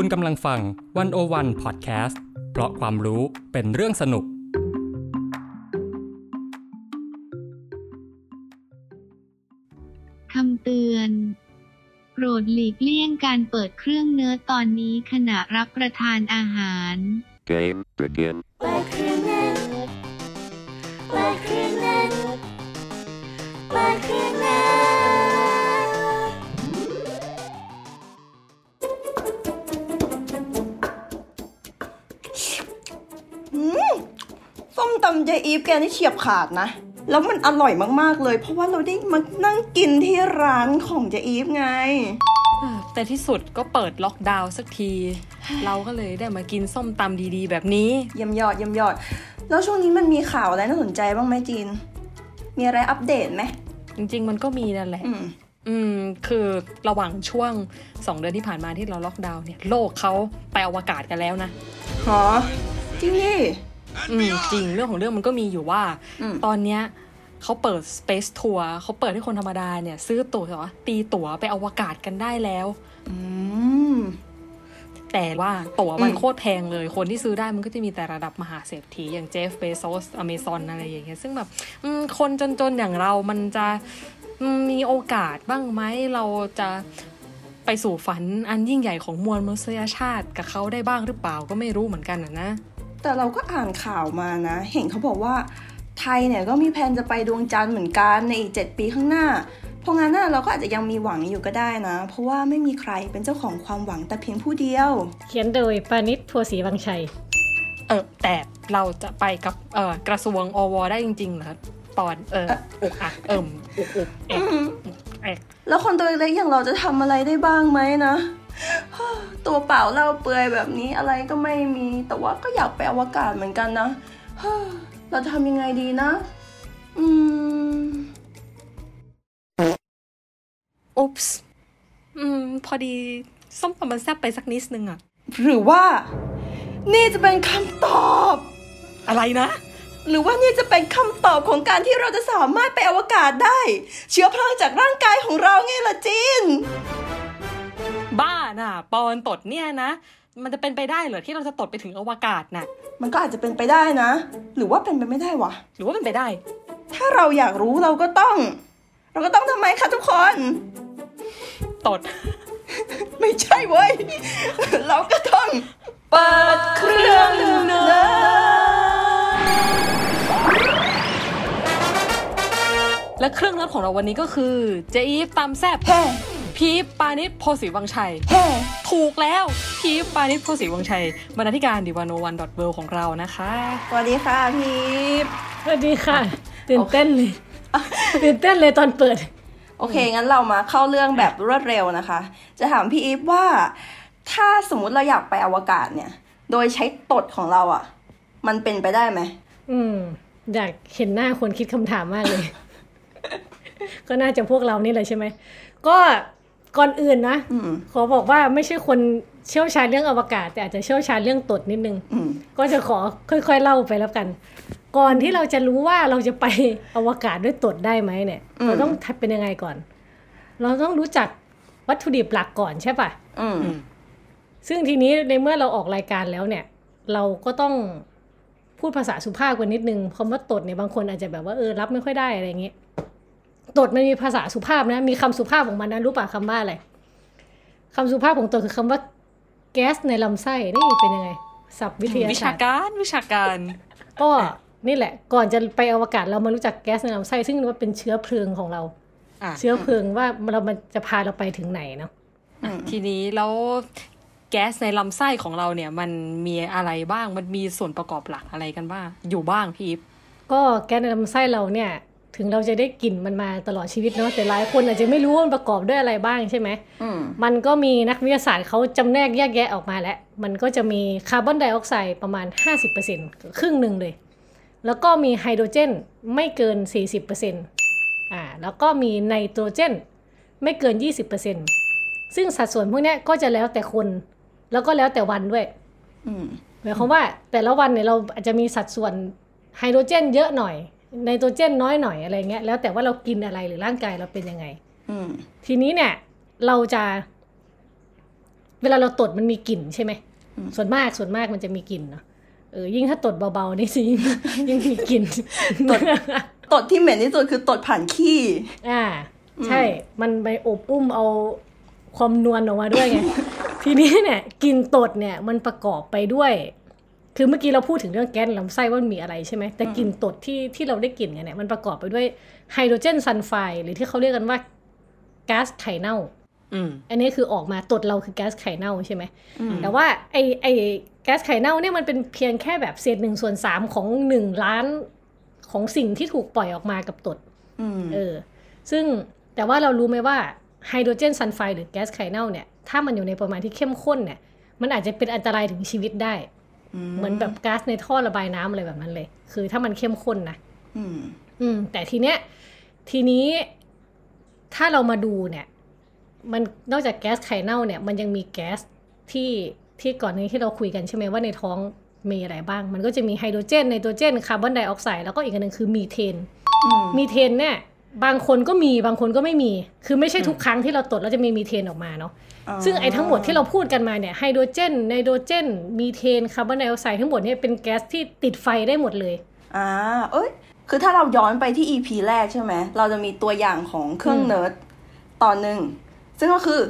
คุณกำลังฟังวันโอวันพอดแคสต์เพราะความรู้เป็นเรื่องสนุก คำเตือน โปรดหลีกเลี่ยงการเปิดเครื่องเนื้อตอนนี้ขณะรับประทานอาหาร Game begin. แกนี่เฉียบขาดนะ แล้วมันอร่อยมากๆเลย เพราะว่าเราได้มานั่งกินที่ร้านของเจอีฟไง แต่ที่สุดก็เปิดล็อกดาวน์สักที เราก็เลยได้มากินส้มตำดีๆ แบบนี้เยี่ยมยอดเยี่ยมยอด แล้วช่วงนี้มันมีข่าวอะไรน่าสนใจบ้างไหมจีน มีอะไรอัปเดตไหมจริง ๆ มันก็มีนั่นแหละอืมอืมคือระหว่างช่วง2เดือนที่ผ่านมาที่เราล็อกดาวน์เนี่ย โลกเขาไปอวกาศกันแล้วนะหอจริงดิ อืมจริงเรื่องของเรื่องมันก็มีอยู่ว่าอืมตอนเนี้ยเขาเปิด Space Tour เขาเปิดให้คนธรรมดาเนี่ย ซื้อตั๋วตีตั๋วไปอวกาศกันได้แล้วอืมแต่ว่าตั๋วมันอืมโคตรแพงเลย คนที่ซื้อได้มันก็จะมีแต่ระดับมหาเศรษฐีอย่างเจฟเบโซสอเมซอนอะไรอย่างเงี้ยซึ่งแบบอืมคนจนๆ อย่างเรามันจะอืมมีโอกาสบ้างไหมเราจะไปสู่ฝันอันยิ่งใหญ่ของมวลมนุษยชาติกับเขาได้บ้างหรือเปล่าก็ไม่รู้เหมือนกันนะนะ แต่เราก็อ่านข่าวมานะ เห็นเขาบอกว่าไทยเนี่ยก็มีแผนจะไปดวงจันทร์เหมือนกันในอีกเจ็ดปีข้างหน้า เพราะงั้นน่ะเราก็อาจจะยังมีหวังอยู่ก็ได้นะ เพราะว่าไม่มีใครเป็นเจ้าของความหวังแต่เพียงผู้เดียว เขียนโดยปานิชพัวศรีวังชัย เออแต่เราจะไปกับเออกระทรวงอวได้จริงๆเหรอปอนเอออุกอักเอิ่มอุกอุกเอกเอกแล้วคนตัวเล็กๆอย่างเราจะทำอะไรได้บ้างไหมนะ ตัวเปล่าเล่าเปลือยแบบนี้อะไรก็ไม่มี แต่ว่าก็อยากไปอวกาศเหมือนกันนะเราจะทำยังไงดีนะ อืม อุ๊ปส์อืม พอดีส้มตำมันแซ่บไปสักนิดนึงอะหรือว่า นี่จะเป็นคำตอบ อะไรนะ หรือว่านี่จะเป็นคำตอบของการที่เราจะสามารถไปอวกาศได้ เชื้อเพลิงจากร่างกายของเราไงล่ะจิน บ้าน่ะปอนตดเนี่ยนะ มันจะเป็นไปได้เหรอที่เราจะตดไปถึงอวกาศน่ะ มันก็อาจจะเป็นไปได้นะ หรือว่าเป็นไปไม่ได้วะหรือว่าเป็นไปได้ ถ้าเราอยากรู้เราก็ต้อง เราก็ต้องทำไมคะทุกคน ตด ไม่ใช่เว้ย เราก็ต้องเปิดเครื่องเนยและเครื่องรับของเราวันนี้ก็คือเจอีฟตามแซบแฮ่ พีฟปานิชโพสีวังชัยแฮ่ถูกแล้ว พีฟปานิชโพสีวังชัย บรรณาธิการดิวานโนวันดอทเวของเรานะคะ สวัสดีค่ะพีพสวัสดีค่ะ ตื่นเต้นเลยตื่นเต้นเลยตอนเปิด โอเค งั้นเรามาเข้าเรื่องแบบรวดเร็วนะคะ จะถามพี่อีฟว่า ถ้าสมมุติเราอยากไปอวกาศเนี่ย โดยใช้ตดของเราอะ่ะ มันเป็นไปได้ไหม อืม อยากเห็นหน้าคนคิดคำถามมากเลย ก็น่าจะพวกเรานี่แหละใช่ไหมก็ ก่อนอื่นนะอืมขอบอกว่าไม่ใช่คนเชี่ยวชาญเรื่องอวกาศ แต่อาจจะเชี่ยวชาญเรื่องตดนิดนึงอืมก็จะขอค่อยๆเล่าไปแล้วกัน ก่อนที่เราจะรู้ว่าเราจะไปอวกาศด้วยตดได้ไหมเนี่ยอืมเราต้องทัดเป็นยังไงก่อน เราต้องรู้จักวัตถุดิบหลักก่อนใช่ปะอืมซึ่งทีนี้ในเมื่อเราออกรายการแล้วเนี่ย เราก็ต้องพูดภาษาสุภาพกว่านิดนึงคำว่าตดเนี่ยบางคนอาจจะแบบว่าเออรับไม่ค่อยได้อะไรอย่างเงี้ย ตดมันมีภาษาสุภาพนะ มีคำสุภาพของมันนะรู้ป่ะคำว่าอะไรคำสุภาพของตดคือคำว่า แก๊สในลำไส้นี่เป็นยังไงศัพท์วิทยาวิศาชาสตร์การวิชาการ ก็นี่แหละ ก่อนจะไปอวกาศเรามารู้จักแก๊สในลำไส้ซึ่งมันเป็นเชื้อเพลิงของเราอะเชื้อเพลิงว่าเรามันจะพาเราไปถึงไหนเนาะทีนี้แล้วแก๊สในลำไส้ของเราเนี่ย มันมีอะไรบ้างมันมีส่วนประกอบหลักอะไรกันบ้างอยู่บ้างพี่อีฟก็แก๊สในลำไส้เราเนี่ย ถึงเราจะได้กลิ่นมันมาตลอดชีวิตเนาะแต่หลายคนอาจจะไม่รู้ว่ามันประกอบด้วยอะไรบ้างใช่ไหมอืมมันก็มีนักวิทยาศาสตร์เขาจำแนกแยกแยะออกมาแล้ว มันก็จะมีคาร์บอนไดออกไซด์ประมาณ 50%ครึ่งหนึ่งเลย แล้วก็มีไฮโดรเจนไม่เกิน 40%อ่าแล้วก็มีไนโตรเจนไม่เกิน 20%ซึ่งสัดส่วนพวกเนี้ยก็จะแล้วแต่คน แล้วก็แล้วแต่วันด้วยอืมหมายความว่าแต่ละวันเนี่ยเราอาจจะมีสัดส่วนไฮโดรเจนเยอะหน่อย ไนโตรเจนน้อยหน่อยอะไรเงี้ยแล้วแต่ว่าเรากินอะไรหรือร่างกายเราเป็นยังไงอืมทีนี้เนี่ย เราจะ เวลาเราตดมันมีกลิ่นใช่ไหมส่วนมากส่วนมากมันจะมีกลิ่นเนาะเออยิ่งถ้าตดเบาๆนี่สิยิ่งยิ่งมีกลิ่นตดตดที่เหม็นที่สุดคือตดผ่านขี้อ่า ใช่ มันไปอบอุ้มเอาความนวลออกมาด้วยไงทีนี้เนี่ยกลินตดเนี่ย มันประกอบไปด้วย คือเมื่อกี้เราพูดถึงเรื่องแก๊สลำไส้ว่ามันมีอะไรใช่ไหมแต่กลิ่นตดที่ที่เราได้กลิ่นกันเนี่ยมันประกอบไปด้วยไฮโดรเจนซัลไฟด์หรือที่เขาเรียกกันว่าก๊าซไข่เน่าอืมอันนี้คือออกมาตดเราคือแก๊สไข่เน่าใช่ไหมแต่ว่าไอไอแก๊สไข่เน่าเนี่ยมันเป็นเพียงแค่แบบเศษหนึ่งส่วนสามของหนึ่งล้านของสิ่งที่ถูกปล่อยออกมากับตดอืมเออ ซึ่งแต่ว่าเรารู้ไหมว่าไฮโดรเจนซัลไฟด์หรือแก๊สไข่เน่าเนี่ยถ้ามันอยู่ในปริมาณที่เข้มข้นเนี่ย มันอาจจะเป็นอันตรายถึงชีวิตได้ เหมือนแบบก๊าซในท่อระบายน้ำอะไรแบบนั้นเลย คือถ้ามันเข้มข้นนะอืมอืม แต่ทีเนี้ย ทีนี้ถ้าเรามาดูเนี่ย มันนอกจากแก๊สไข่เน่าเนี่ย มันยังมีแก๊สที่ที่ก่อนนี้ที่เราคุยกันใช่ไหมว่าในท้องมีอะไรบ้าง มันก็จะมีไฮโดรเจนไนโตรเจนคาร์บอนไดออกไซด์แล้วก็อีกอันหนึ่งคือมีเทนอืมมีเทนเนี่ย บางคนก็มีบางคนก็ไม่มี คือไม่ใช่ทุกครั้งที่เราตดแล้วจะมีมีเทนออกมาเนาะซึ่งไอ้ทั้งหมดที่เราพูดกันมาเนี่ยไฮโดรเจนไนโตรเจน มีเทนคาร์บอนไดออกไซด์ทั้งหมดเนี่ยเป็นแก๊สที่ติดไฟได้หมดเลยอ่าเอ้ยคือถ้าเราย้อนไปที่ EP แรกใช่ไหม เราจะมีตัวอย่างของเครื่องอืมเนิร์ดตอนหนึ่ง ซึ่งก็คือ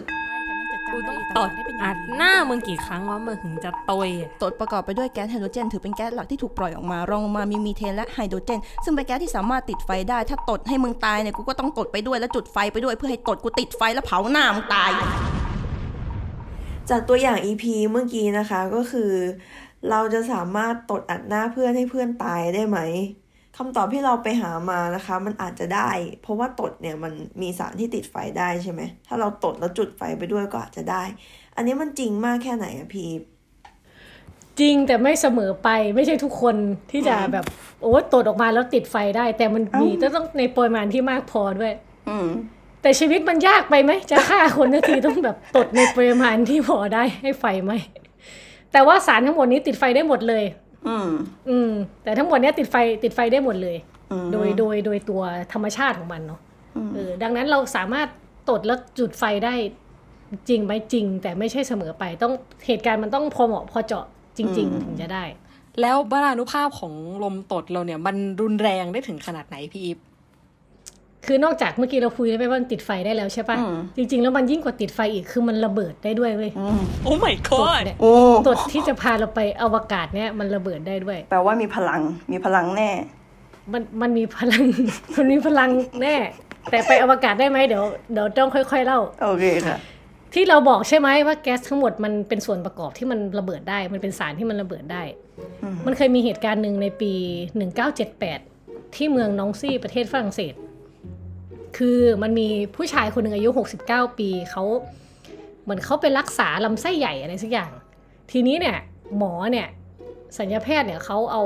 กูต้องตดอัดหน้ามึงกี่ครั้งวะมึงถึงจะตยอะตดประกอบไปด้วยแก๊สไฮโดรเจน ถือเป็นแก๊สหลักที่ถูกปล่อยออกมารองลงมามีมีเทนและไฮโดรเจน ซึ่งเป็นแก๊สที่สามารถติดไฟได้ ถ้าตดให้มึงตายเนี่ยกูก็ต้องตดไปด้วยแล้วจุดไฟไปด้วยเพื่อให้ตดกูติดไฟแล้วเผาหน้ามึงตาย จากตัวอย่าง EP เมื่อกี้นะคะก็คือ เราจะสามารถตดอัดหน้าเพื่อนให้เพื่อนตายได้ไหม คำตอบที่เราไปหามานะคะ มันอาจจะได้ เพราะว่าตดเนี่ยมันมีสารที่ติดไฟได้ใช่ไหมถ้าเราตดแล้วจุดไฟไปด้วยก็อาจจะได้ อันนี้มันจริงมากแค่ไหนอะพีพจริงแต่ไม่เสมอไปไม่ใช่ทุกคนที่จะแบบโอ้ตดออกมาแล้วติดไฟได้ แต่มันมีต้องต้องในปริมาณที่มากพอด้วย อืมแต่ชีวิตมันยากไปไหมจะฆ่าคนนาทีต้องแบบตดในปริมาณที่พอได้ให้ไฟไหมแต่ว่าสารทั้งหมดนี้ติดไฟได้หมดเลย อืมอืมแต่ทั้งหมดเนี้ยติดไฟติดไฟได้หมดเลยอืมโดยโดยโดยตัวธรรมชาติของมันเนาะเออดังนั้นเราสามารถตดแล้วจุดไฟได้จริงไหมจริง แต่ไม่ใช่เสมอไปต้องเหตุการณ์มันต้องพอเหมาะพอเจาะจริง ๆ ถึงจะได้ แล้วบารานุภาพของลมตดเราเนี่ย มันรุนแรงได้ถึงขนาดไหนพี่อีฟ คือนอกจากเมื่อกี้เราคุยไปว่ามันติดไฟได้แล้วใช่ปะอืมจริง ๆ แล้วมันยิ่งกว่าติดไฟอีกคือมันระเบิดได้ด้วยเว้ยโอ้ my ตด god เนี่ยโอ้ตดที่จะพาเราไปอวกาศเนี่ยมันระเบิดได้ด้วย แปลว่ามีพลังมีพลังแน่ มันมันมีพลัง มันมีพลังแน่ แต่ไปอวกาศได้ไหมเดี๋ยวเดี๋ยวต้องค่อย ๆ เล่า โอเคค่ะ ที่เราบอกใช่ไหมว่าแก๊สทั้งหมดมันเป็นส่วนประกอบที่มันระเบิดได้ มันเป็นสารที่มันระเบิดได้อืมมันเคยมีเหตุการณ์หนึ่งในปี 1978 ที่เมืองนองซี่ประเทศฝรั่งเศส คือมันมีผู้ชายคนหนึ่งอายุ 69 ปีเขาเหมือนเขาไปรักษาลำไส้ใหญ่อะไรสักอย่าง ทีนี้เนี่ยหมอเนี่ยสัญญาแพทย์เนี่ยเขาเอา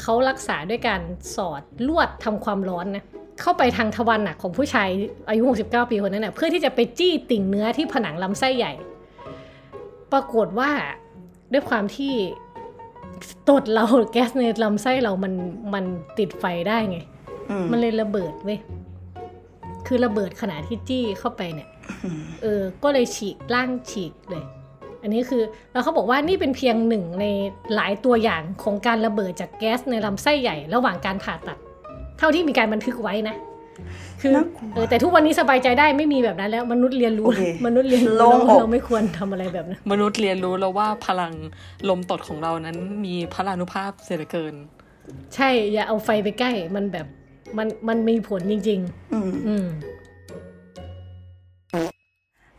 เขารักษาด้วยการสอดลวดทำความร้อนนะเข้าไปทางทวารหนักของผู้ชายอายุ 69 ปีคนนั้นเน่ะเพื่อที่จะไปจี้ติ่งเนื้อที่ผนังลำไส้ใหญ่ ปรากฏว่าด้วยความที่ตดเราแก๊สในลำไส้เรามันมันติดไฟได้ไงอืมมันเลยระเบิดเว้ย คือระเบิดขณะที่จี้เข้าไปเนี่ย เออ ก็เลยฉีกร่างฉีกเลย อันนี้คือแล้วเขาบอกว่านี่เป็นเพียงหนึ่งในหลายตัวอย่างของการระเบิดจากแก๊สในลำไส้ใหญ่ระหว่างการผ่าตัด เท่าที่มีการบันทึกไว้นะ คือน่ากลัวเออแต่ทุกวันนี้สบายใจได้ไม่มีแบบนั้นแล้ว มนุษย์เรียนรู้โอเคมนุษย์เรียนรู้โล่งแล้วอกเราไม่ควรทำอะไรแบบนั้น มนุษย์เรียนรู้แล้วว่าพลังลมตดของเรานั้นมีพลานุภาพเสียเหลือเกิน ใช่อย่าเอาไฟไปใกล้มันแบบ มันมันมีผลจริงอืมๆอืม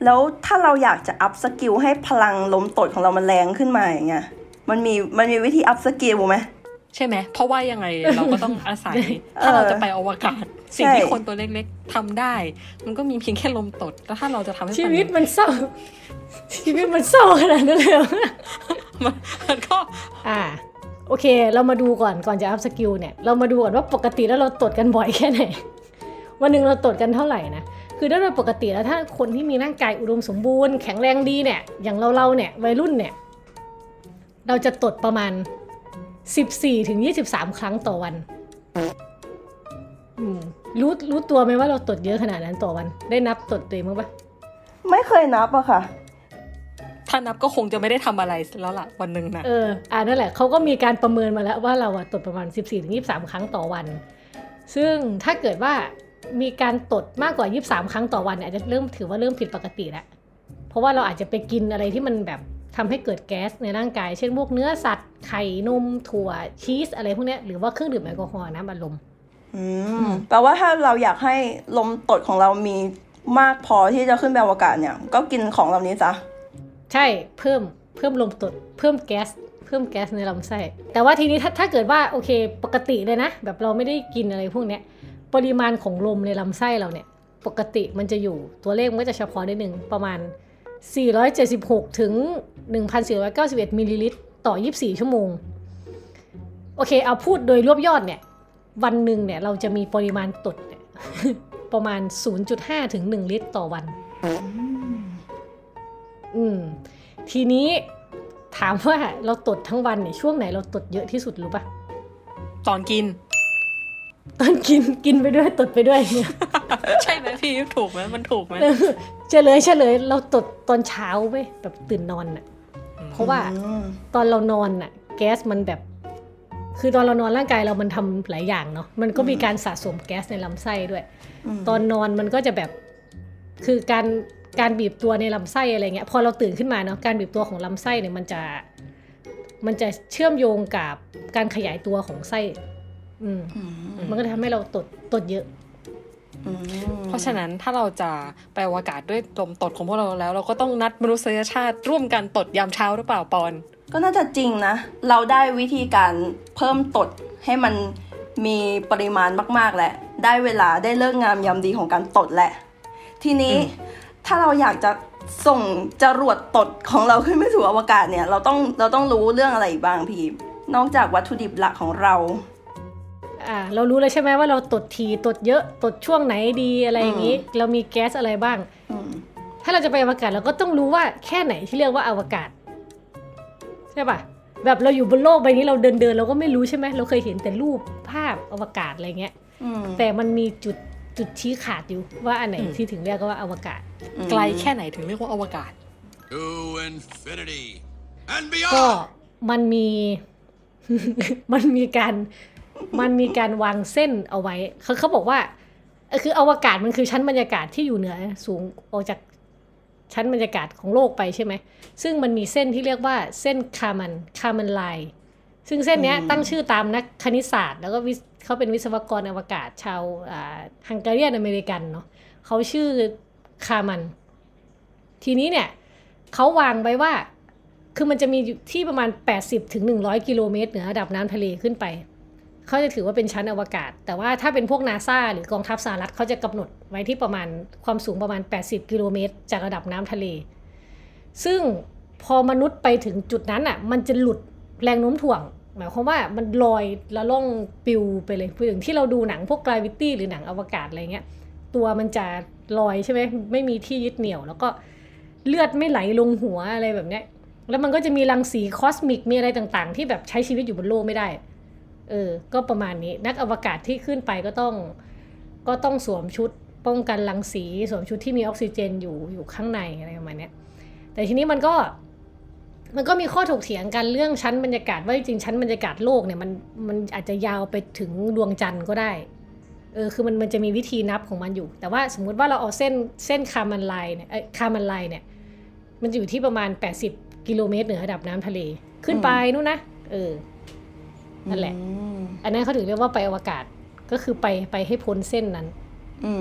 แล้วถ้าเราอยากจะ upskill ให้พลังลมตดของเรามันแรงขึ้นมาอย่างเงี้ยมันมีมันมีวิธี upskill ไหมใช่ไหม เพราะว่ายังไงเราก็ต้องอาศัยเออถ้าเราจะไปอวกาศ สิ่งที่ใช่คนตัวเล็กๆทำได้ มันก็มีเพียงแค่ลมตดแล้วถ้าเราจะทำให้ชีวิตมันมันเศร้า ชีวิตมันเศร้าขนาดนั้นเลยเหรอมันมันก็ อ่า โอเค เรามาดูก่อนก่อนจะ upskill เนี่ย เรามาดูก่อนว่าปกติแล้วเราตดกันบ่อยแค่ไหน วันหนึ่งเราตดกันเท่าไหร่นะ คือโดยปกติแล้วถ้าคนที่มีร่างกายอุดมสมบูรณ์แข็งแรงดีเนี่ย อย่างเราเราเนี่ยวัยรุ่นเนี่ย เราจะตดประมาณ 14ถึง23 ครั้งต่อวันรู้รู้ตัวไหมว่าเราตดเยอะขนาดนั้นต่อวัน ได้นับตดตัวเองมั้งปะไม่เคยนับอะค่ะานับก็คงจะไม่ได้ทำอะไรแล้วล่ะวันหนึ่งนะเอออ่านั่นแหละเขาก็มีการประเมินมาแล้วว่าเราอะตดประมาณ 14-23 ครั้งต่อวัน ซึ่งถ้าเกิดว่ามีการตดมากกว่า 23 ครั้งต่อวันเนี่ยอาจจะเริ่มถือว่าเริ่มผิดปกติแล้วเพราะว่าเราอาจจะไปกินอะไรที่มันแบบทำให้เกิดแก๊สในร่างกาย เช่นพวกเนื้อสัตว์ไข่นมถั่วชีสอะไรพวกเนี้ยหรือว่าเครื่องดื่มแอลกอฮอล์น้ำอัดลมอืมแปลว่าถ้าเราอยากให้ลมตดของเรามีมากพอที่จะขึ้นไปอวกาศเนี่ย ก็กินของเหล่านี้ซะ ใช่เพิ่มเพิ่มลมตดเพิ่มแก๊สเพิ่มแก๊สในลำไส้แต่ว่าทีนี้ถ้าถ้าเกิดว่าโอเคปกติเลยนะ แบบเราไม่ได้กินอะไรพวกเนี้ยปริมาณของลมในลำไส้เราเนี่ยปกติมันจะอยู่ตัวเลขมันก็จะเฉพาะนิดนึงประมาณ 476 ถึง 1,491มิลลิลิตรต่อ 24 ชั่วโมง โอเค เอาพูดโดยรวบยอดเนี่ย วันหนึ่งเนี่ยเราจะมีปริมาณตดเนี่ยประมาณ 0.5 ถึง 1 ลิตรต่อวัน อืม ทีนี้ถามว่าเราตดทั้งวันเนี่ยช่วงไหนเราตดเยอะที่สุดรู้ปะตอนกิน ตอนกินกินไปด้วยตดไปด้วยเนี่ยใช่ไหมพี่ถูกไหมมันถูกไหมเฉลยเฉลยเราตดตอนเช้าเว้ยแบบตื่นนอนน่ะเพราะว่าอืมตอนเรานอนน่ะแก๊สมันแบบ คือตอนเรานอนร่างกายเรามันทำหลายอย่างเนาะมันก็มีการสะสมแก๊สในลำไส้ด้วยมตอนนอนมันก็จะแบบคือการ การบีบตัวในลำไส้อะไรเงี้ยพอเราตื่นขึ้นมาเนาะการบีบตัวของลำไส้เนี่ยมันจะมันจะเชื่อมโยงกับการขยายตัวของไส้อืมอืมมันก็จะทำให้เราตดตดเยอะอืมเพราะฉะนั้นถ้าเราจะไปอวกาศด้วยลมตดของพวกเราแล้ว เราก็ต้องนัดมนุษยชาติร่วมกันตดยามเช้าหรือเปล่าปอน ก็น่าจะจริงนะ เราได้วิธีการเพิ่มตดให้มันมีปริมาณมาก ๆแหละ ได้เวลาได้เลิกงามยามดีของการตดแหละ ทีนี้ ถ้าเราอยากจะส่งจรวดตดของเราขึ้นไปสู่อวกาศเนี่ย เราต้องเราต้องรู้เรื่องอะไรอีกบ้างพี่ นอกจากวัตถุดิบหลักของเรา อ่า เรารู้เลยใช่ไหมว่าเราตดทีตดเยอะตดช่วงไหนดีอะไรอย่างนี้ เรามีแก๊สอะไรบ้างอืมถ้าเราจะไปอวกาศเราก็ต้องรู้ว่าแค่ไหนที่เรียกว่าอวกาศ ใช่ปะแบบเราอยู่บนโลกใบนี้เราเดินเดินๆเราก็ไม่รู้ใช่ไหมเราเคยเห็นแต่รูปภาพอวกาศอะไรเงี้ยอืมแต่มันมีจุด จุดชี้ขาดอยู่ว่าอันไหนอืมที่ถึงเรียกว่าอวกาศ ไกลแค่ไหนถึงเรียกว่าอวกาศ To infinity and ก็ beyond. มันมีมันมีการมันมีการวางเส้นเอาไว้เขาเขาบอกว่าเออคืออวกาศมันคือชั้นบรรยากาศที่อยู่เหนือสูงออกจากชั้นบรรยากาศของโลกไปใช่ไหม ซึ่งมันมีเส้นที่เรียกว่าเส้นคามันคามันไลน์ซึ่งเส้นเนี้ยตั้งชื่อตามนักคณิตศาสตร์ แล้วก็วิศ เขาเป็นวิศวกรอวกาศชาวอ่าฮังการีอเมริกันเนาะเขาชื่อคามัน ทีนี้เนี่ยเขาวางไว้ว่าคือมันจะมีที่ประมาณ 80ถึง100กิโลเมตรเหนือระดับน้ำทะเลขึ้นไป เขาจะถือว่าเป็นชั้นอวกาศ แต่ว่าถ้าเป็นพวกนาซาหรือกองทัพสหรัฐเขาจะกำหนดไว้ที่ประมาณความสูงประมาณ 80 กิโลเมตร จากระดับน้ำทะเล ซึ่งพอมนุษย์ไปถึงจุดนั้นอะ มันจะหลุดแรงโน้มถ่วง หมายความว่ามันลอยล้วล่องปิวไปเลยพูดถึงที่เราดูหนังพวกกราวิตี้หรือหนังอวกาศอะไรเงี้ย ตัวมันจะลอยใช่ไหมไม่มีที่ยึดเหนี่ยว แล้วก็เลือดไม่ไหลลงหัวอะไรแบบเนี้ย แล้วมันก็จะมีรังสีคอสมิกมีอะไรต่างๆ ที่แบบใช้ชีวิตอยู่บนโลกไม่ได้ เออ ก็ประมาณนี้นักอวกาศที่ขึ้นไปก็ต้อง ก็ต้องสวมชุดป้องกันรังสี สวมชุดที่มีออกซิเจนอยู่อยู่ข้างในอะไรประมาณนี้แต่ทีนี้มันก็ มันก็มีข้อถกเถียงกันเรื่องชั้นบรรยากาศว่าจริงๆชั้นบรรยากาศโลกเนี่ยมันมันอาจจะยาวไปถึงดวงจันทร์ก็ได้เออคือมันมันจะมีวิธีนับของมันอยู่ แต่ว่าสมมุติว่าเราเอาเส้นเส้นคามันไลน์เนี่ยเอ้ยคามันไลน์เนี่ย มันจะอยู่ที่ประมาณ 80 กิโลเมตรเหนือระดับน้ำทะเล ขึ้นไปนู่นนะเออนั่นแหละอืมอันนั้นเขาถึงเรียกว่าไปอวกาศก็คือไปไปให้พ้นเส้นนั้นอื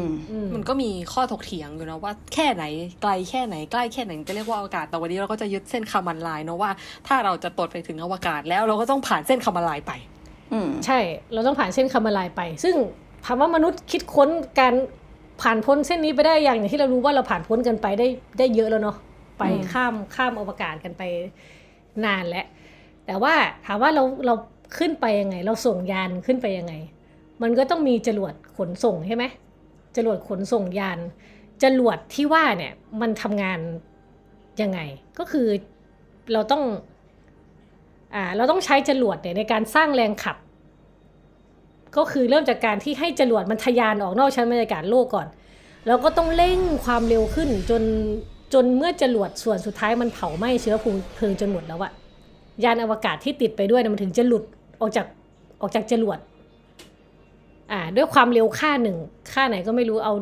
มอืมมันก็มีข้อถกเถียงอยู่นะว่าแค่ไหนไกลแค่ไหนใกล้แค่ไหนจะเรียกว่าอวกาศแต่วันนี้เราก็จะยึดเส้นคามันไลน์เนอะว่าถ้าเราจะตรวจไปถึงอวกาศแล้วเราก็ต้องผ่านเส้นคามันไลน์ไปอืมใช่ เราต้องผ่านเส้นคามาลายไป ซึ่งถามว่ามนุษย์คิดค้นการผ่านพ้นเส้นนี้ไปได้อย่างอย่างที่เรารู้ว่าเราผ่านพ้นกันไปได้ได้เยอะแล้วเนาะไปอืมข้ามข้ามอวกาศกันไปนานแล้วแต่ว่าถามว่าเราเราขึ้นไปยังไง เราส่งยานขึ้นไปยังไง มันก็ต้องมีจรวดขนส่งใช่ไหม จรวดขนส่งยาน จรวดที่ว่าเนี่ยมันทำงานยังไง ก็คือเราต้องอ่าเราต้องใช้จรวดเนี่ยในการสร้างแรงขับ ก็คือเริ่มจากการที่ให้จรวดมันทะยานออกนอกชั้นบรรยากาศโลกก่อน แล้วก็ต้องเร่งความเร็วขึ้นจนจนเมื่อจรวดส่วนสุดท้ายมันเผาไหม้เชื้อเพลิงจนหมดแล้วอะยานอวกาศที่ติดไปด้วยมันถึงจะหลุดออกจากออกจากจรวด อ่าด้วยความเร็วค่าหนึ่งค่าไหนก็ไม่รู้เอา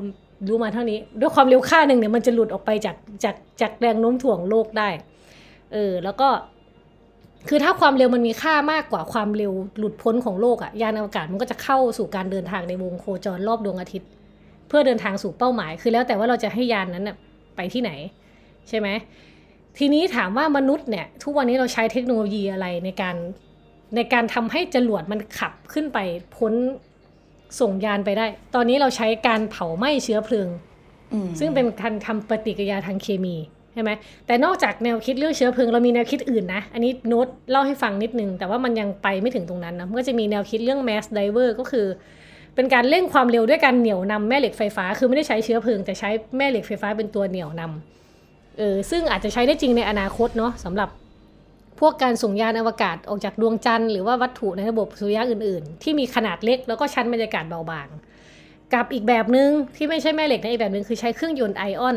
รู้มาเท่านี้ ด้วยความเร็วค่าหนึ่งเนี่ยมันจะหลุดออกไปจากจากจากแรงโน้มถ่วงโลกได้เออแล้วก็คือถ้าความเร็วมันมีค่ามากกว่าความเร็วหลุดพ้นของโลกอะยานอวกาศมันก็จะเข้าสู่การเดินทางในวงโคจรรอบดวงอาทิตย์ เพื่อเดินทางสู่เป้าหมาย คือแล้วแต่ว่าเราจะให้ยานนั้นน่ะไปที่ไหน ใช่ไหมทีนี้ถามว่ามนุษย์เนี่ย ทุกวันนี้เราใช้เทคโนโลยีอะไรในการในการทำให้จรวดมันขับขึ้นไปพ้น ส่งยานไปได้ ตอนนี้เราใช้การเผาไหม้เชื้อเพลิง ซึ่งเป็นการทำปฏิกิริยาทางเคมีใช่ไหมแต่นอกจากแนวคิดเรื่องเชื้อเพลิงเรามีแนวคิดอื่นนะ อันนี้โน้ตเล่าให้ฟังนิดนึง แต่ว่ามันยังไปไม่ถึงตรงนั้นนะมันก็จะมีแนวคิดเรื่อง mass diver ก็คือ เป็นการเร่งความเร็วด้วยการเหนี่ยวนำแม่เหล็กไฟฟ้า คือไม่ได้ใช้เชื้อเพลิง แต่ใช้แม่เหล็กไฟฟ้าเป็นตัวเหนี่ยวนำเออซึ่งอาจจะใช้ได้จริงในอนาคตเนาะสำหรับ พวกการส่งยานอวกาศออกจากดวงจันทร์หรือว่าวัตถุในระบบสุริยะอื่นๆ ที่มีขนาดเล็กแล้วก็ชั้นบรรยากาศเบาบาง กับอีกแบบหนึง่งที่ไม่ใช่แม่เหล็กนะอีกแบบหนึ่งคือใช้เครื่องยนต์ไอออน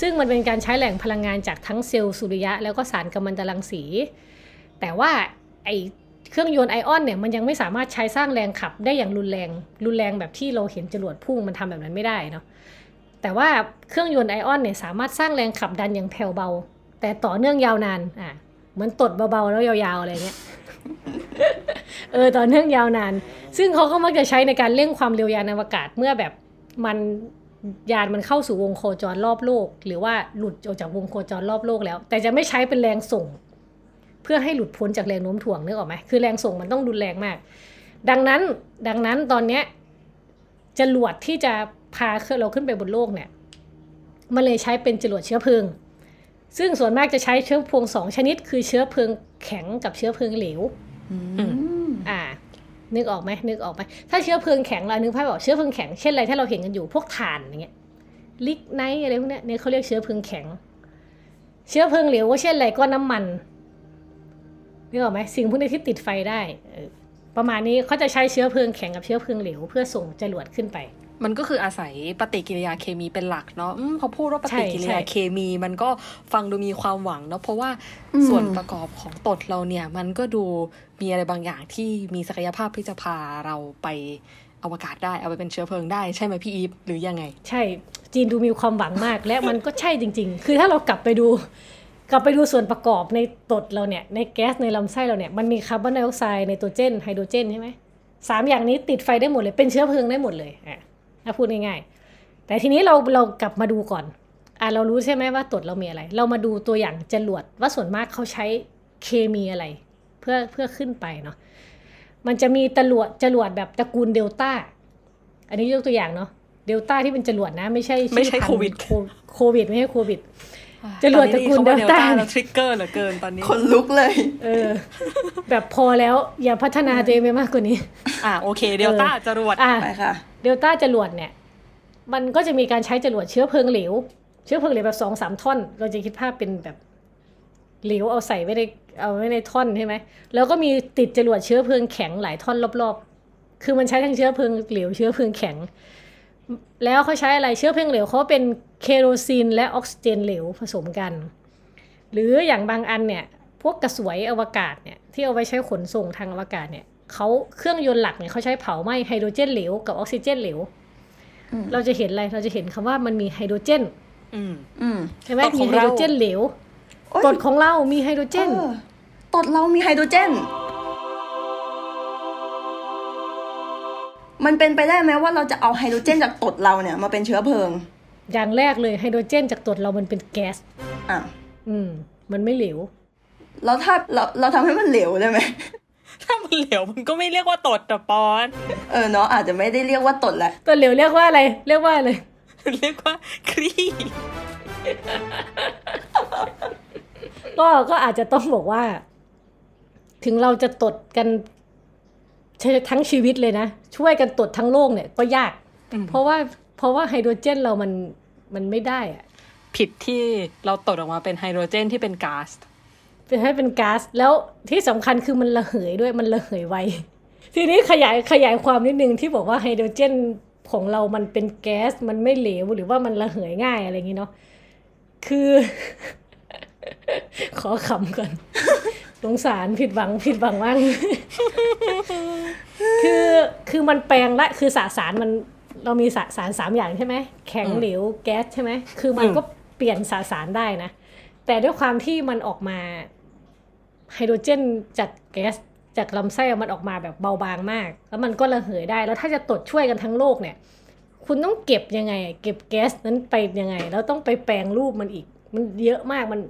ซึ่งมันเป็นการใช้แหล่งพลังงานจากทั้งเซลล์สุริยะ แล้วก็สารกัมมันตรังสี แต่ว่าไอเครื่องยนต์ไอออนเนี่ยมันยังไม่สามารถใช้สร้างแรงขับได้อย่างรุนแรง รุนแรงแบบที่เราเห็นจรวดพุ่งมันทำแบบนั้นไม่ได้เนาะแต่ว่าเครื่องยนต์ไอออนเนี่ยสามารถสร้างแรงขับดันอย่างแผ่วเบา แต่ต่อเนื่องยาวนานอะ มือนตดเบาๆแล้วยาวๆอะไรเงี้ยเออต่อเนื่องยาวนาน ซึ่งเขาก็มักจะใช้ในการเร่งความเร็วยานอวกาศเมื่อแบบมันยานมันเข้าสู่วงโคจรรอบโลก หรือว่าหลุดออกจากวงโคจรรอบโลกแล้ว แต่จะไม่ใช้เป็นแรงส่ง เพื่อให้หลุดพ้นจากแรงโน้มถ่วงนึกออกไหมคือแรงส่งมันต้องรุนแรงมาก ดังนั้นดังนั้นตอนเนี้ยจรวดที่จะพาเราขึ้นไปบนโลกเนี่ยมันเลยใช้เป็นจรวดเชื้อเพลิง ซึ่งส่วนมากจะใช้เชื้อเพลิงสองชนิด คือเชื้อเพลิงแข็งกับเชื้อเพลิงเหลวอืมอ่า นึกออกไหมนึกออกไหมถ้าเชื้อเพลิงแข็งเรานึกภาพออกเชื้อเพลิงแข็งเช่นอะไรถ้าเราเห็นกันอยู่พวกถ่านอย่างเงี้ยลิกไนท์อะไรพวกเนี้ยเนี่ยเขาเรียกเชื้อเพลิงแข็ง เชื้อเพลิงเหลวก็เช่นอะไรก็น้ำมันนึกออกไหมสิ่งพวกนี้ที่ติดไฟได้เออประมาณนี้เขาจะใช้เชื้อเพลิงแข็งกับเชื้อเพลิงเหลวเพื่อส่งจรวดขึ้นไป มันก็คืออาศัยปฏิกิริยาเคมีเป็นหลักเนาะอืมพอพูดว่าปฏิกิริยาใช่ใช่เคมี มันก็ฟังดูมีความหวังเนาะเพราะว่าอืมส่วนประกอบของตดเราเนี่ย มันก็ดูมีอะไรบางอย่างที่มีศักยภาพที่จะพาเราไปอวกาศได้เอาไปเป็นเชื้อเพลิงได้ใช่ไหมพี่อีฟหรือยังไง ใช่ จีนดูมีความหวังมาก และมันก็ใช่จริง ๆ คือถ้าเรากลับไปดู กลับไปดูส่วนประกอบในตดเราเนี่ยในแก๊สในลำไส้เราเนี่ยมันมีคาร์บอนไดออกไซด์ไนโตรเจนไฮโดรเจนใช่ไหมสามอย่างนี้ติดไฟได้หมดเลยเป็นเชื้อเพลิงได้หมดเลยอะ ถ้าพูดง่ายๆ แต่ทีนี้เราเรากลับมาดูก่อนอะเรารู้ใช่ไหมว่าตดเรามีอะไร เรามาดูตัวอย่างจรวดว่าส่วนมากเขาใช้เคมีอะไร เพื่อเพื่อขึ้นไปเนาะมันจะมีจรวดจรวดแบบตระกูลเดลต้า อันนี้ยกตัวอย่างเนาะเดลต้าที่เป็นจรวดนะ ไม่ใช่อไม่ใช่พันธุ์โควิดโโควิด ไม่ใช่โควิด จรวดตระกูลตอนนี้ Delta คำว่า Delta แล้วทริกเกอร์เหลือเกินตอนนี้คนลุกเลย เออ แบบพอแล้วอย่าพัฒนาตัวเองไปมากกว่านี้ อะโอเค เดลต้าจรวดอะไปค่ะ เดลต้าจรวดเนี่ย มันก็จะมีการใช้จรวดเชื้อเพลิงเหลว เชื้อเพลิงเหลวแบบสองสามท่อน เราจะคิดภาพเป็นแบบเหลวเอาใส่ไว้ในเอาไว้ในท่อนใช่ไหม แล้วก็มีติดจรวดเชื้อเพลิงแข็งหลายท่อนรอบๆ คือมันใช้ทั้งเชื้อเพลิงเหลวเชื้อเพลิงแข็ง แล้วเขาใช้อะไรเชื้อเพลิงเหลวเขาเป็นเคโรซีนและออกซิเจนเหลวผสมกัน หรืออย่างบางอันเนี่ยพวกกระสวยอวกาศเนี่ยที่เอาไว้ใช้ขนส่งทางอวกาศเนี่ยเขาเครื่องยนต์หลักเนี่ยเขาใช้เผาไหม้ไฮโดรเจนเหลวกับออกซิเจนเหลวอืมเราจะเห็นอะไรเราจะเห็นคำว่ามันมีไฮโดรเจนอืมอืมใช่ไหมตดขมีองไฮโดรเราเจนเหลวโอ๊ยตดของเรามีไฮโดรเจนออตดเรามีไฮโดรเจน มันเป็นไปได้ไหมว่าเราจะเอาไฮโดรเจนจากตดเราเนี่ยมาเป็นเชื้อเพลิง อย่างแรกเลยไฮโดรเจนจากตดเรามันเป็นแก๊สอะอืม มันไม่เหลวแล้วถ้าเราเราทำให้มันเหลวได้ไหมถ้ามันเหลวมันก็ไม่เรียกว่าตดแต่ปอน เออเนาะอาจจะไม่ได้เรียกว่าตดแหละตัวเหลวเรียกว่าอะไร เรียกว่าอะไร เรียกว่าครีก็ก็อาจจะต้องบอกว่า ถึงเราจะตดกัน ทั้งชีวิตเลยนะ ช่วยกันตดทั้งโลกเนี่ยก็ยาก เพราะว่าเพราะว่าไฮโดรเจนเรามันมันไม่ได้อะผิดที่เราตดออกมาเป็นไฮโดรเจนที่เป็นก๊าซเป็นให้เป็นก๊าซแล้วที่สำคัญคือมันระเหยด้วยมันระเหยไวทีนี้ขยายขยายความนิดนึงที่บอกว่าไฮโดรเจนของเรามันเป็นแก๊สมันไม่เหลวหรือว่ามันระเหยง่ายอะไรอย่างนี้เนาะคือ ขอขำก่อน สงสารผิดหวังผิดหวังมากคือคือมันแปลงละคือสสารมันเรามีสสารสามอย่างใช่ไหมแข็งอืมเหลวแก๊สใช่ไหมคือมันอืมก็เปลี่ยนสสารได้นะ แต่ด้วยความที่มันออกมาไฮโดรเจนจากแก๊สจากลำไส้มันออกมาแบบเบาบางมาก แล้วมันก็ระเหยได้ แล้วถ้าจะตดช่วยกันทั้งโลกเนี่ย คุณต้องเก็บยังไงอะเก็บแก๊สนั้นไปยังไง แล้วต้องไปแปลงรูปมันอีก มันเยอะมากมัน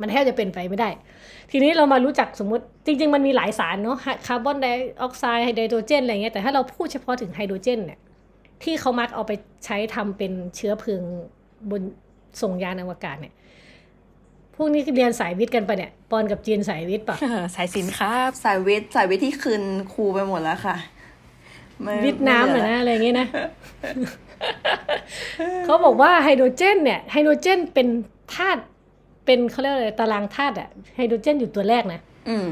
มันแทบจะเป็นไปไม่ได้ ทีนี้เรามารู้จักสมมติจริง ๆ มันมีหลายสารเนาะคาร์บอนไดออกไซด์ไฮโดรเจนอะไรเงี้ยแต่ถ้าเราพูดเฉพาะถึงไฮโดรเจนเนี่ยที่เขามักเอาไปใช้ทำเป็นเชื้อเพลิงบนส่งยานอวกาศเนี่ยพวกนี้เรียนสายวิทย์กันปะเนี่ยปอนกับจีนสายวิทย์ปะสายศิลป์ครับสายวิทย์สายวิทย์ที่คืนครูไปหมดแล้วค่ะไม่วิทย์นั้นไม่เหลืนะอะไรอย่างเงี้ยนะเขาบอกว่าไฮโดรเจนเนี่ยไฮโดรเจนเป็นธาตุ เป็นเขาเรียกอะไรตารางธาตุอะไฮโดรเจนอยู่ตัวแรกนะอืม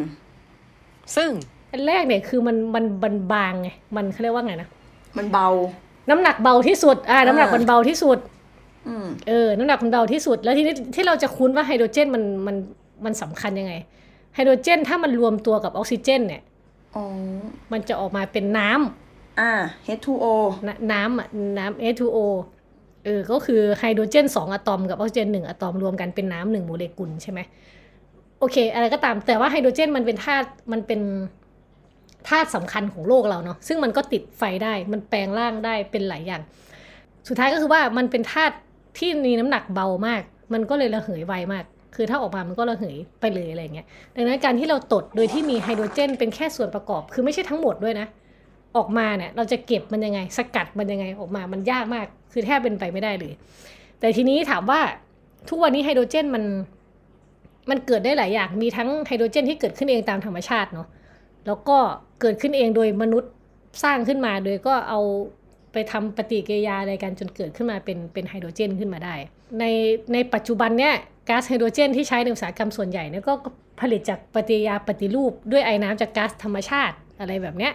ซึ่งอันแรกเนี่ยคือมันมันมันบางไงมันเขาเรียกว่าไงนะมันเบา น้ำหนักเบาที่สุด อ่า น้ำหนักมันเบาที่สุดอืมเออ น้ำหนักมันเบาที่สุด แล้วทีนี้ที่เราจะคุ้นว่าไฮโดรเจนมันมันมันสำคัญยังไง ไฮโดรเจนถ้ามันรวมตัวกับออกซิเจน เนี่ยอ๋อมันจะออกมาเป็นน้ำอ่า H2O นน้ำอะน้ำ H2O เออก็คือไฮโดรเจนสองอะตอมกับออกซิเจนหนึ่งอะตอมรวมกันเป็นน้ำหนึ่งโมเลกุลใช่ไหมโอเค อะไรก็ตามแต่ว่าไฮโดรเจนมันเป็นธาตุมันเป็นธาตุสำคัญของโลกเราเนาะซึ่งมันก็ติดไฟได้มันแปลงร่างได้เป็นหลายอย่าง สุดท้ายก็คือว่ามันเป็นธาตุที่มีน้ำหนักเบามาก มันก็เลยระเหยไวมาก คือถ้าออกมามันก็ระเหยไปเลยอะไรเงี้ยดังนั้นการที่เราตดโดยที่มีไฮโดรเจน เป็นแค่ส่วนประกอบ คือไม่ใช่ทั้งหมดด้วยนะ ออกมาเนี่ยเราจะเก็บมันยังไง สกัดมันยังไงออกมามันยากมาก คือแทบเป็นไปไม่ได้เลย แต่ทีนี้ถามว่าทุกวันนี้ไฮโดรเจนมันมันเกิดได้หลายอย่าง มีทั้งไฮโดรเจนที่เกิดขึ้นเองตามธรรมชาติเนาะแล้วก็เกิดขึ้นเองโดยมนุษย์สร้างขึ้นมาโดยก็เอาไปทำปฏิกิริยาอะไรกันจนเกิดขึ้นมาเป็นเป็นไฮโดรเจนขึ้นมาได้ ในในปัจจุบันเนี่ยก๊าซไฮโดรเจนที่ใช้ในอุตสาหกรรมส่วนใหญ่เนี่ยก็ผลิตจากปฏิกิริยาปฏิรูปด้วยไอ้น้ำจากก๊าซธรรมชาติอะไรแบบเนี้ย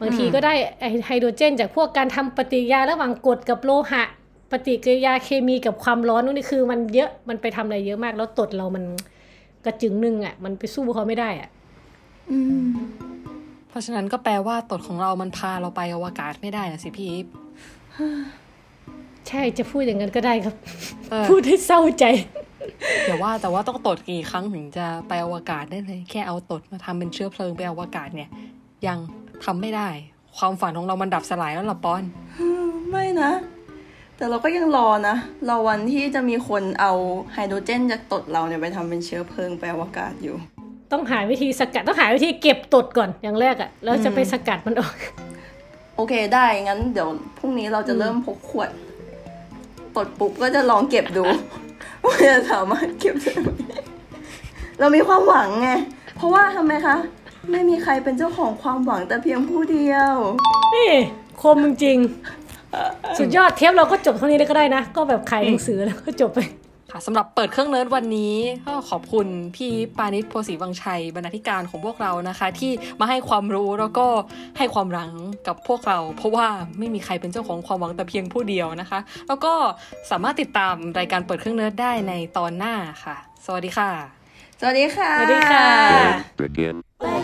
บางทีก็ได้ไอ้ไฮโดรเจน จากพวกการทำปฏิกิริยาระหว่างกรดกับโลหะ ปฏิกิริยาเคมีกับความร้อนนู่นนี่คือ มันเยอะมันไปทำอะไรเยอะมาก แล้วตดเรามันกระจึงหนึ่งอะ มันไปสู้เขาไม่ได้อะอืมเพราะฉะนั้นก็แปลว่าตดของเรามันพาเราไปอวกาศไม่ได้นะสิพี่อีฟใช่จะพูดอย่างนั้นก็ได้ครับเออพูดให้เศร้าใจเดี๋ยวว่าแต่ว่าต้องตดกี่ครั้งถึงจะไปอวกาศได้เลยแค่เอาตดมาทำเป็นเชื้อเพลิงไปอวกาศเนี่ย ยัง ทำไม่ได้ ความฝันของเรามันดับสลายแล้วล่ะปอน ไม่นะ แต่เราก็ยังรอนะ รอวันที่จะมีคนเอาไฮโดรเจนจากตดเราเนี่ยไปทำเป็นเชื้อเพลิงไปอวกาศอยู่ ต้องหาวิธีสกัดต้องหาวิธีเก็บตดก่อนอย่างแรกอะแล้วจะไปสกัดมันออก โอเคได้ งั้นเดี๋ยวพรุ่งนี้เราจะเริ่มพกขวด ตดปุ๊บก็จะลองเก็บดูว่าจะสามารถเก็บได้ไหมเรามีความหวังไง เพราะว่าทำไมคะ ไม่มีใครเป็นเจ้าของความหวังแต่เพียงผู้เดียว นี่คมจริงๆสุดยอดเทปเราก็จบเท่านี้เลยก็ได้นะ ก็แบบขายหนังสือแล้วก็จบไปค่ะสำหรับเปิดเครื่องเนิร์ดวันนี้ ก็ขอบคุณพี่ปาณิส โพธิ์ศรีวังชัยบรรณาธิการของพวกเรานะคะ ที่มาให้ความรู้แล้วก็ให้ความหวังกับพวกเรา เพราะว่าไม่มีใครเป็นเจ้าของความหวังแต่เพียงผู้เดียวนะคะ แล้วก็สามารถติดตามรายการเปิดเครื่องเนิร์ดได้ในตอนหน้าค่ะ สวัสดีค่ะ สวัสดีค่ะสวัสดีค่ะ Begin. Where